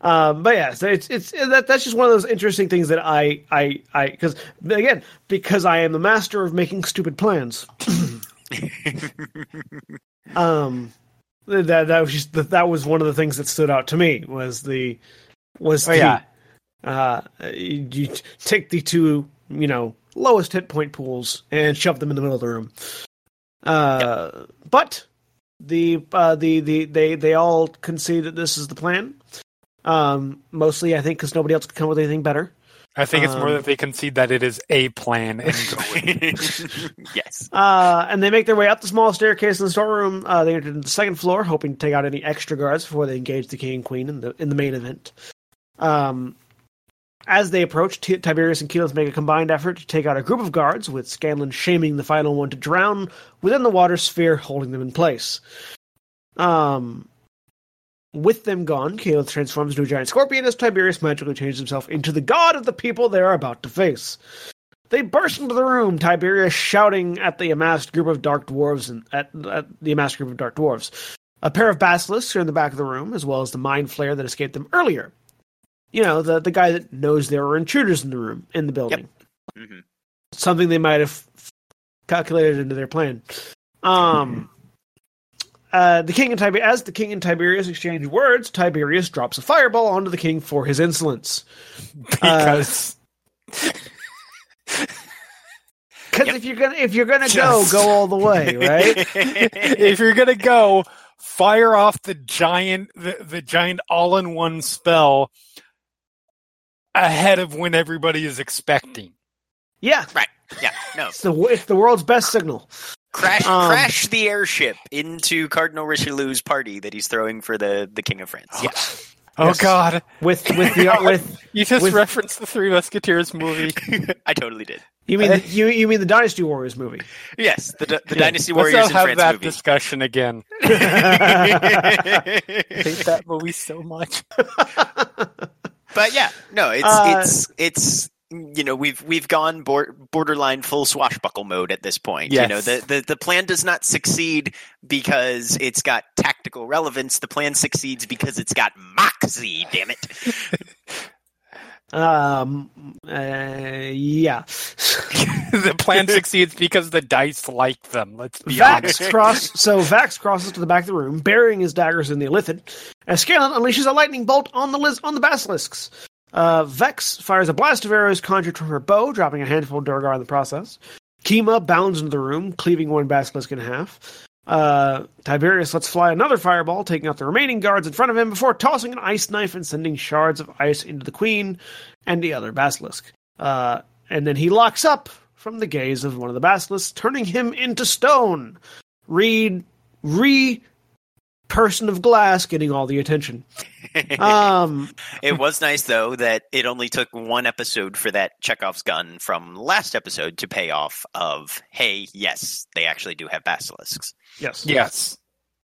Um, but yeah, so it's it's that that's just one of those interesting things that I I I because again because I am the master of making stupid plans. um, that that was just that was one of the things that stood out to me was the was Oh, the yeah. uh you, you take the two you know lowest hit point pools and shove them in the middle of the room. Uh, but the uh, the the they they all concede that this is the plan. Um, mostly, I think, because nobody else could come up with anything better. I think it's more Um, that they concede that it is a plan and yes. Uh, and they make their way up the small staircase in the storeroom. Uh, they enter the second floor, hoping to take out any extra guards before they engage the king and queen in the in the main event. Um, as they approach, T- Tiberius and Keyleth make a combined effort to take out a group of guards, with Scanlan shaming the final one to drown within the water sphere, holding them in place. Um, with them gone, Keyleth transforms into a giant scorpion as Tiberius magically changes himself into the god of the people they are about to face. They burst into the room, Tiberius shouting at the amassed group of dark dwarves and at, at the amassed group of dark dwarves. A pair of basilisks are in the back of the room, as well as the mind flayer that escaped them earlier. You know, the the guy that knows there are intruders in the room, in the building. hmm Something they might have calculated into their plan. Um uh, the king and Tiber- as the king and Tiberius exchange words, Tiberius drops a fireball onto the king for his insolence. because Because Yep. if you're gonna if you're gonna go, go all the way, right? if you're gonna go, fire off the giant the, the giant all in one spell ahead of when everybody is expecting. yeah, right. yeah. No. it's the it's the world's best signal. Crash Um, crash the airship into Cardinal Richelieu's party that he's throwing for the, the King of France. Yeah. Oh Yes. God! With with the with You just With- referenced the Three Musketeers movie. I totally did. you mean the, you you mean the Dynasty Warriors movie? Yes, the, the Yeah. Dynasty Let's Warriors not in have France that movie. discussion again. I hate that movie so much. But yeah, no, it's Uh, it's it's you know we've we've gone borderline full swashbuckle mode at this point. Yes. You know the, the the plan does not succeed because it's got tactical relevance. The plan succeeds because it's got moxie. Damn it! Um. Uh, yeah. the plan succeeds because the dice like them. Let's be honest. Vax cross. So Vax crosses to the back of the room, burying his daggers in the Illithid. As Scanlan unleashes a lightning bolt on the liz- on the basilisks. Uh, Vex fires a blast of arrows conjured from her bow, dropping a handful of Duergar in the process. Kima bounds into the room, cleaving one basilisk in half. Uh, Tiberius lets fly another fireball, taking out the remaining guards in front of him before tossing an ice knife and sending shards of ice into the queen and the other basilisk. Uh, and then he locks up from the gaze of one of the basilisks, turning him into stone. Reed, re person of glass, getting all the attention. Um, it was nice though that it only took one episode for that Chekhov's gun from last episode to pay off. Of hey, yes, they actually do have basilisks. yes. Yes.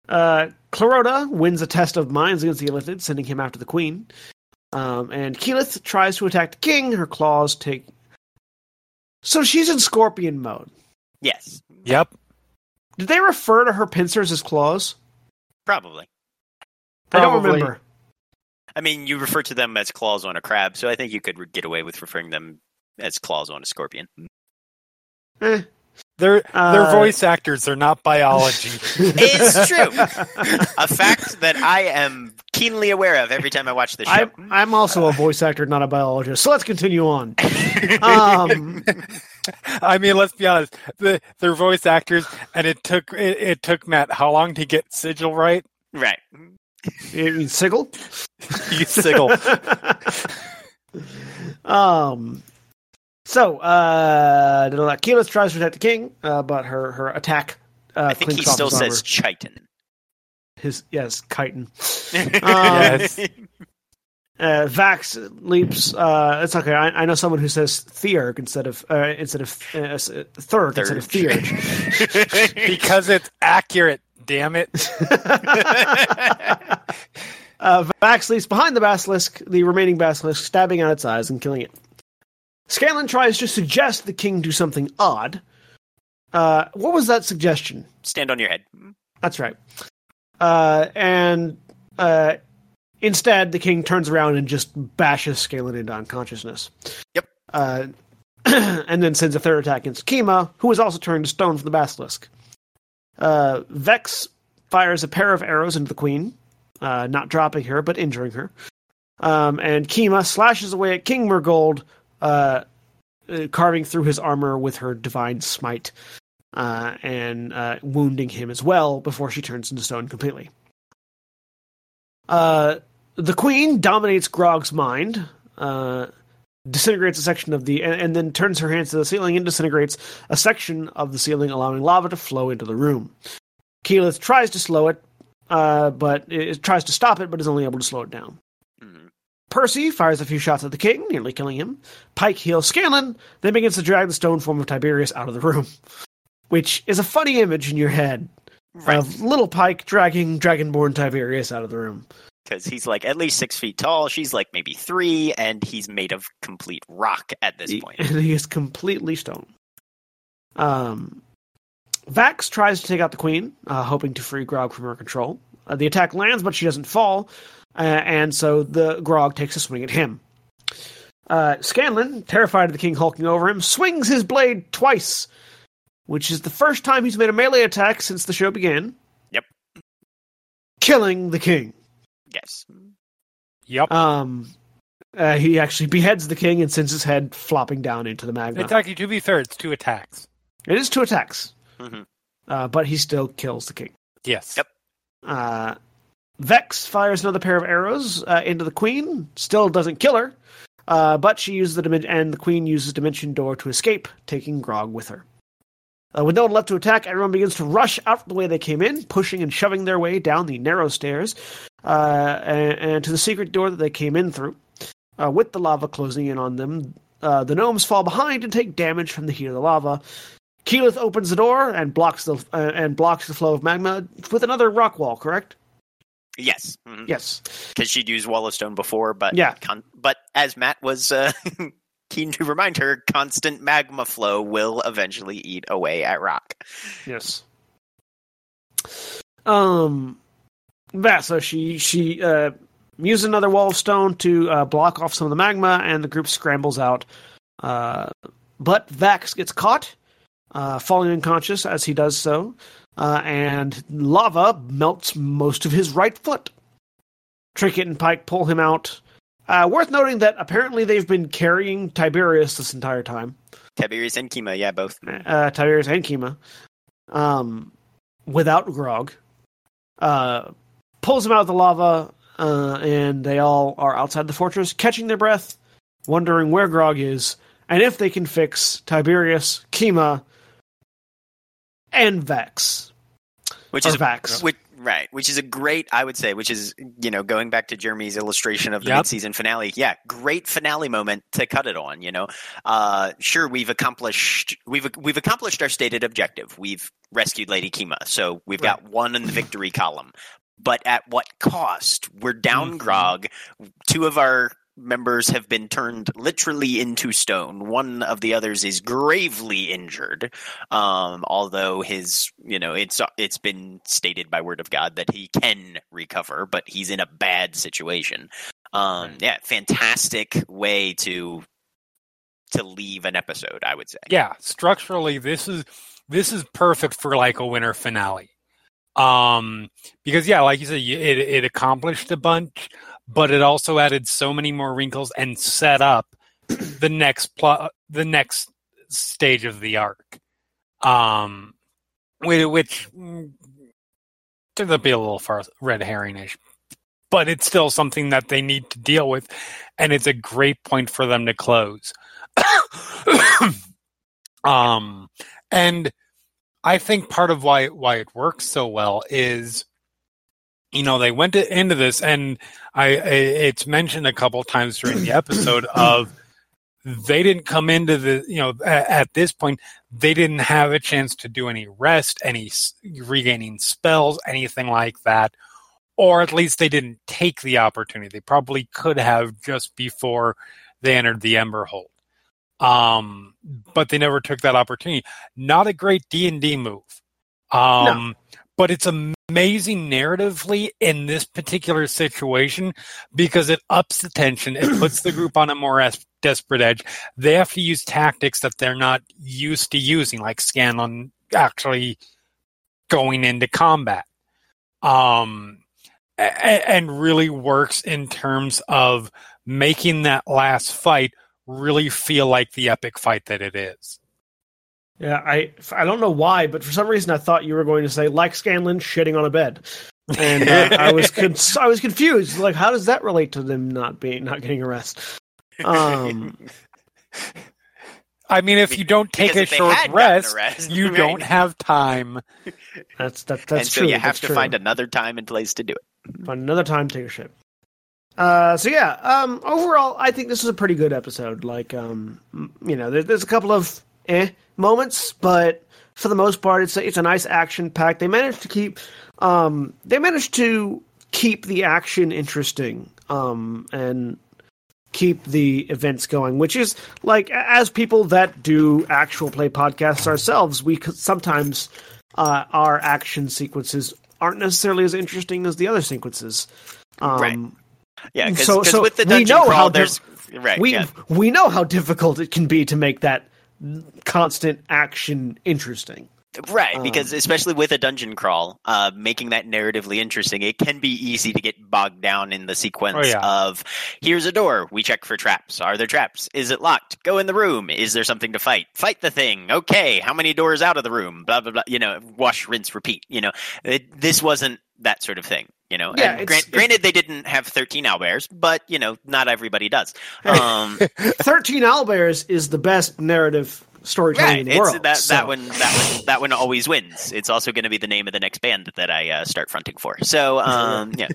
Uh, Clarota wins a test of minds against the Illithid, sending him after the queen. Um, and Keyleth tries to attack the king. Her claws take. So she's in scorpion mode. Yes, Yep. Did they refer to her pincers as claws? Probably. I don't remember. I mean, you refer to them as claws on a crab, so I think you could get away with referring them as claws on a scorpion. Eh. They're Uh, they're voice actors. They're not biology. It's true. a fact that I am keenly aware of every time I watch this show. I'm, I'm also a voice actor, not a biologist. So let's continue on. Um, I mean, let's be honest. The, they're voice actors, and it took it, it took Matt how long to get sigil right? right. you mean Sigil? You sigil. um. So, uh, Keyleth tries to attack the king, uh, but her her attack. Uh, I think he still says armor. chitin. his yes, chitin. Yes. Uh, Vax leaps. Uh, it's okay. I, I know someone who says Theurg instead of uh, instead of uh, Thurg instead of Theurg. because it's accurate. Damn it! uh, Vax leaps behind the basilisk, the remaining basilisk, stabbing out its eyes and killing it. Scanlan tries to suggest the king do something odd. Uh, what was that suggestion? Stand on your head. That's right. Uh, and uh, instead, the king turns around and just bashes Scanlan into unconsciousness. Yep. Uh, and then sends a third attack against Kima, who is also turned to stone from the basilisk. Uh, Vex fires a pair of arrows into the queen, uh, not dropping her, but injuring her. Um, and Kima slashes away at King Murgold, uh, uh, carving through his armor with her divine smite, uh, and uh, wounding him as well before she turns into stone completely. The queen dominates Grog's mind, uh, disintegrates a section of the, and, and then turns her hands to the ceiling and disintegrates a section of the ceiling, allowing lava to flow into the room. Keyleth tries to slow it, uh, but it, tries to stop it, but is only able to slow it down. Mhm. Percy fires a few shots at the king, nearly killing him. Pike heals Scanlan, then begins to drag the stone form of Tiberius out of the room, which is a funny image in your head Right. of little Pike dragging Dragonborn Tiberius out of the room. Because he's like at least six feet tall. She's like maybe three, and he's made of complete rock at this point. and he is completely stone. Um, Vax tries to take out the queen, uh, hoping to free Grog from her control. Uh, the attack lands, but she doesn't fall, uh, and so the Grog takes a swing at him. Uh, Scanlan, terrified of the king hulking over him, swings his blade twice, which is the first time he's made a melee attack since the show began. Yep. Killing the king. Yes. Yep. Um, uh, he actually beheads the king and sends his head flopping down into the magma. It's actually, to be fair, it's two attacks. It is two attacks, Mhm. uh, but he still kills the king. Yes. Yep. Uh, Vex fires another pair of arrows uh, into the queen. Still doesn't kill her, uh, but she uses the dimension, and the queen uses dimension door to escape, taking Grog with her. Uh, with no one left to attack, everyone begins to rush out the way they came in, pushing and shoving their way down the narrow stairs uh, and, and to the secret door that they came in through. Uh, with the lava closing in on them, uh, the gnomes fall behind and take damage from the heat of the lava. Keyleth opens the door and blocks the uh, and blocks the flow of magma with another rock wall. Correct? Yes. Mhm. Yes. because she'd used Wall of Stone before, but Yeah. con- but as Matt was uh, keen to remind her, constant magma flow will eventually eat away at rock. Yes. Um. Yeah. So she she uh uses another wall of stone to uh, block off some of the magma, and the group scrambles out. Uh, but Vax gets caught, uh, falling unconscious as he does so, uh, and lava melts most of his right foot. Trinket and Pike pull him out. Uh, worth noting that apparently they've been carrying Tiberius this entire time. Tiberius and Kima, yeah, both. uh, Tiberius and Kima, um, without Grog, uh, pulls them out of the lava, uh, and they all are outside the fortress, catching their breath, wondering where Grog is, and if they can fix Tiberius, Kima, and Vex. Which Or is Vax. which, right, which is a great, I would say, which is you know going back to Jeremy's illustration of the Yep. mid-season finale. Yeah, great finale moment to cut it on. You know, uh, sure we've accomplished we've we've accomplished our stated objective. We've rescued Lady Kima, so we've got one in the victory column. But at what cost? We're down Mhm. Grog. Two of our members have been turned literally into stone. One of the others is gravely injured. Um, although his, you know, it's it's been stated by word of God that he can recover, but he's in a bad situation. Um, Right. yeah, fantastic way to to leave an episode. I would say. yeah structurally this is this is perfect for like a winter finale um because yeah like you said it, it accomplished a bunch but it also added so many more wrinkles and set up the next plot the next stage of the arc. Um which, turned out to be a little far red herringish but it's still something that they need to deal with and it's a great point for them to close. Um and i think part of why why it works so well is you know they went to, into this and I, it's mentioned a couple times during the episode of they didn't come into the you know at, at this point they didn't have a chance to do any rest any s- regaining spells anything like that or at least they didn't take the opportunity. They probably could have just before they entered the Emberhold. Um, but they never took that opportunity. Not a great D and D move, um, but it's amazing narratively in this particular situation because it ups the tension. It puts the group on a more es- desperate edge. They have to use tactics that they're not used to using, like Scanlan actually going into combat. Um, and really works in terms of making that last fight really feel like the epic fight that it is. Yeah, I I don't know why, but for some reason I thought you were going to say like Scanlan shitting on a bed, and uh, I was con- I was confused. Like, how does that relate to them not being not getting arrested? Um, I mean, if you don't take Because a short had rest, arrested, you right? don't have time. that's that that's and so true. you have to true. find another time and place to do it. Find another time to take a shit. Uh, so yeah, um, overall, I think this is a pretty good episode. Like, um, you know, there, there's a couple of eh moments, but for the most part, it's a, it's a nice action pack. They managed to keep, um, they managed to keep the action interesting, um, and keep the events going. Which is like, as people that do actual play podcasts ourselves, we sometimes uh, our action sequences aren't necessarily as interesting as the other sequences. Um, Right. Yeah, because So- so with the we know crawl, how there's right. we yeah. we know how difficult it can be to make that constant action interesting. Right, Um, because especially with a dungeon crawl, uh, making that narratively interesting, it can be easy to get bogged down in the sequence Oh, yeah. of here's a door, we check for traps. Are there traps? Is it locked? Go in the room. Is there something to fight? Fight the thing. Okay, how many doors out of the room? Blah blah blah. You know, wash, rinse, repeat. You know, it, this wasn't that sort of thing. You know, Yeah, it's- grant, it's- granted they didn't have thirteen owlbears, but you know, not everybody does. Um, Thirteen Owlbears is the best narrative storytelling right, in the world. that so- that one that one that one always wins. It's also going to be the name of the next band that I uh, start fronting for. So, um, yeah,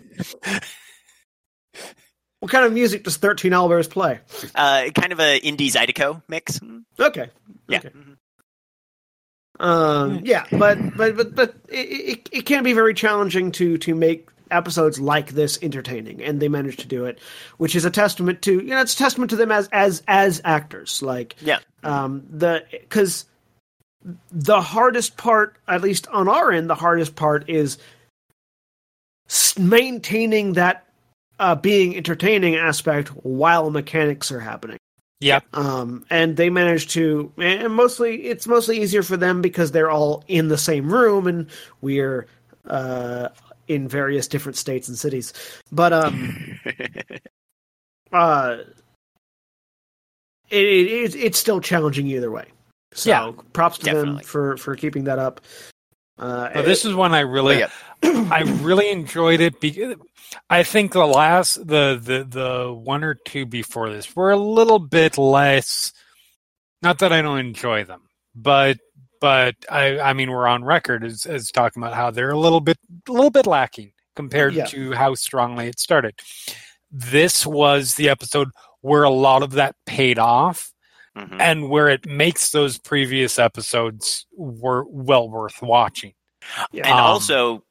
What kind of music does Thirteen Owlbears play? uh, kind of a indie Zydeco mix. Okay, Yeah. okay. Um, yeah, but but but but it, it it can be very challenging to to make episodes like this entertaining, and they managed to do it, which is a testament to you know it's a testament to them as as as actors. Like Yeah. um, the because the hardest part, at least on our end, the hardest part is maintaining that uh, being entertaining aspect while mechanics are happening. Yep. Um, and they managed to, and mostly it's mostly easier for them because they're all in the same room and we're uh, in various different states and cities. But um, uh, it, it, it's- it's still challenging either way. So Yeah, props to definitely. them for for keeping that up. Uh, this is one I really, yeah. I really enjoyed it because I think the last, the the the one or two before this were a little bit less. Not that I don't enjoy them, but but I I mean we're on record as as talking about how they're a little bit a little bit lacking compared Yeah. to how strongly it started. This was the episode where a lot of that paid off Mhm. and where it makes those previous episodes were well worth watching. Yeah. and Um, also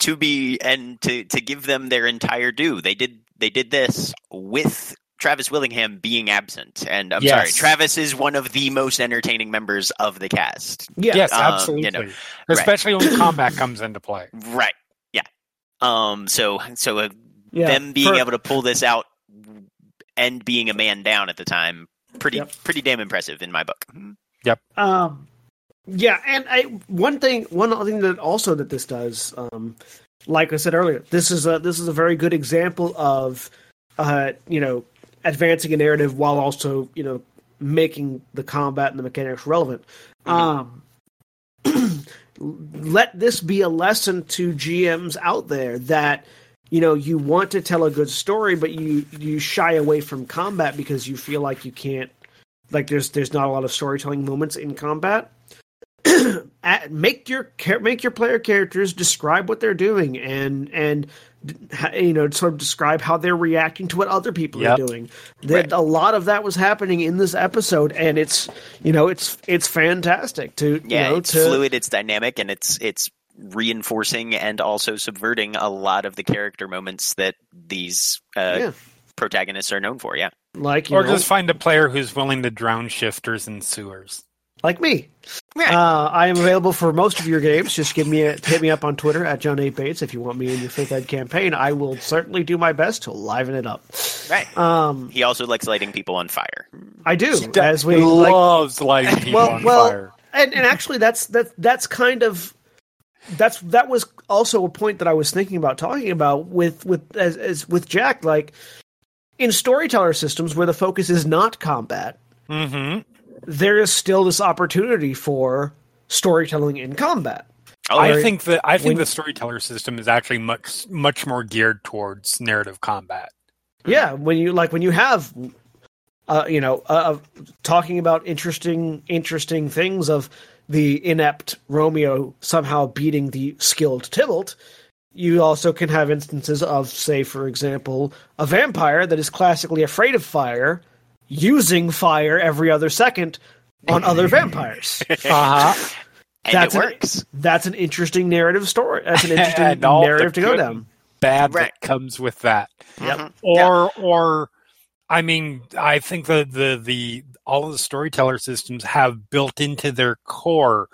to be and to to give them their entire due, they did they did this with Travis Willingham being absent, and I'm sorry, Travis is one of the most entertaining members of the cast. yeah, yes, um, absolutely. you know, Especially when combat comes into play. Right? Yeah. Um. So so uh, yeah. them being For- able to pull this out and being a man down at the time, pretty Yep. pretty damn impressive in my book. Yep. Um, yeah, and I one thing, one other thing that also that this does, um, like I said earlier, this is a this is a very good example of, uh, you know, advancing a narrative while also you know making the combat and the mechanics relevant. Um, let this be a lesson to GMs out there that you know you want to tell a good story, but you you shy away from combat because you feel like you can't like there's there's not a lot of storytelling moments in combat. At- make your make your player characters describe what they're doing and and you know sort of describe how they're reacting to what other people Yep. are doing. That a lot of that was happening in this episode, and it's you know it's it's fantastic to Yeah, you know it's to fluid, it's dynamic, and it's it's reinforcing and also subverting a lot of the character moments that these uh, Yeah. protagonists are known for. Yeah. like you or know, just find a player who's willing to drown shifters in sewers. like me. Right. Uh, I am available for most of your games. Just give me a, hit me up on Twitter at John A. Bates if you want me in your fifth ed campaign. I will certainly do my best to liven it up. right. Um, he also likes lighting people on fire. I do, He as we he like, loves lighting people well, on well, fire. and, and actually, that's that that's kind of that's that was also a point that I was thinking about talking about with with as, as with Jack. Like in storyteller systems where the focus is not combat, hmm there is still this opportunity for storytelling in combat. Oh, I think that I think when- the storyteller system is actually much much more geared towards narrative combat. Yeah, when you like when you have, uh, you know, uh, talking about interesting interesting things of the inept Romeo somehow beating the skilled Tybalt. You also can have instances of, say, for example, a vampire that is classically afraid of fire, using fire every other second on other vampires. Uh-huh. and that's it an- works. That's an interesting narrative story. That's an interesting And all the narrative to go down. Bad Right. that comes with that. Yep. Mhm. Or or I mean, I think the the the all of the storyteller systems have built into their core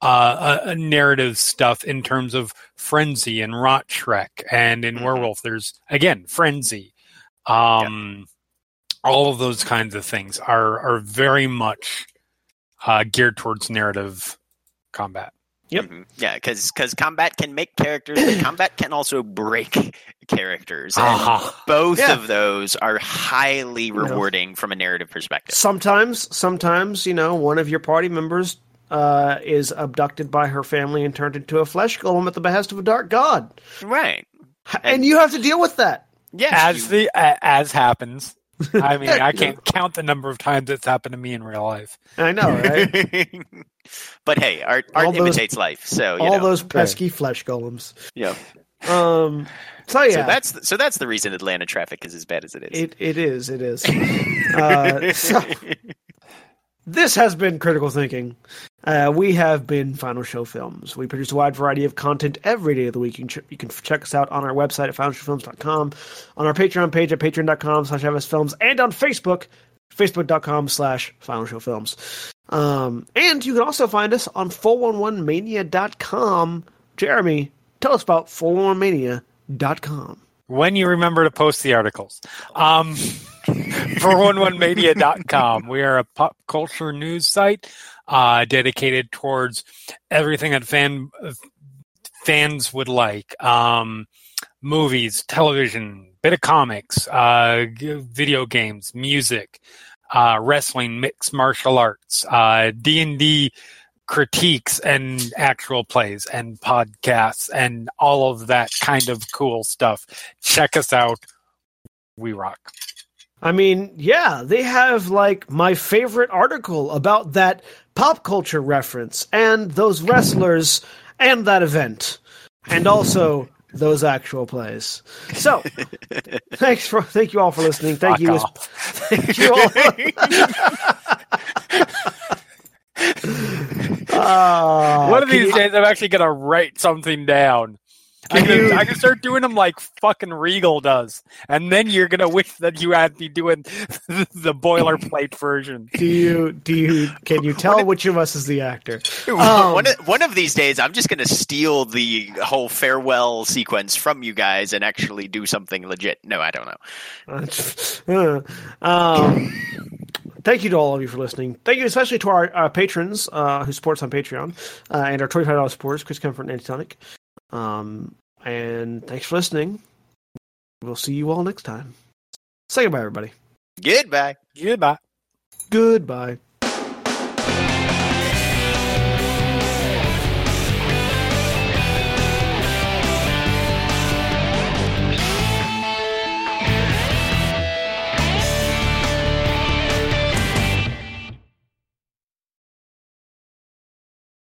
uh, a, a narrative stuff in terms of frenzy and Rötschreck and in Mhm. werewolf there's again frenzy. Um all of those kinds of things are are very much uh, geared towards narrative combat Yep. Mhm. Yeah, because because combat can make characters, but combat can also break characters. And Aha. both Yeah. of those are highly know. rewarding from a narrative perspective. Sometimes, sometimes you know, one of your party members uh, is abducted by her family and turned into a flesh golem at the behest of a dark god, Right. and you have to deal with that. Yeah. as the a, as happens i mean i can't count the number of times it's happened to me in real life I know, right? but hey, art, art All those- imitates life. So you All know, those pesky flesh golems. yeah. Um, so yeah, So that's the, so that's the reason Atlanta traffic is as bad as it is. it. It is. It is. uh, so, this has been critical thinking. Uh, we have been Final Show Films. We produce a wide variety of content every day of the week. You can, ch- you can check us out on our website at finalshowfilms.com, on our Patreon page at patreon.com slash fsfilms, and on Facebook, facebook.com slash Final Show Films. Um, and you can also find us on 411mania.com. Jeremy, tell us about 411mania.com. when you remember to post the articles. Um, 411media.com. We are a pop culture news site uh, dedicated towards everything that fan fans would like. Um, movies, television, bit of comics, uh, video games, music, uh, wrestling, mixed martial arts, uh, D&D critiques and actual plays and podcasts and all of that kind of cool stuff. Check us out. We rock. I mean, yeah, they have like my favorite article about that pop culture reference and those wrestlers and that event and also those actual plays. So, thanks for thank you all for listening. Thank Fuck you, off. thank you all. Ah, One of these you- days, I'm actually gonna write something down. I Can can, I can start doing them like fucking Regal does, and then you're gonna wish that you had me doing the boilerplate version. do you do you can you tell which of us is the actor? Um, one, of, one of these days, I'm just going to steal the whole farewell sequence from you guys and actually do something legit. No, I don't know. um, thank you to all of you for listening. Thank you especially to our uh, patrons uh, who support us on Patreon uh, and our twenty-five dollars supporters, Chris Comfort and Antitonic. Um, and thanks for listening. We'll see you all next time. Say goodbye, everybody. Goodbye. Goodbye. Goodbye.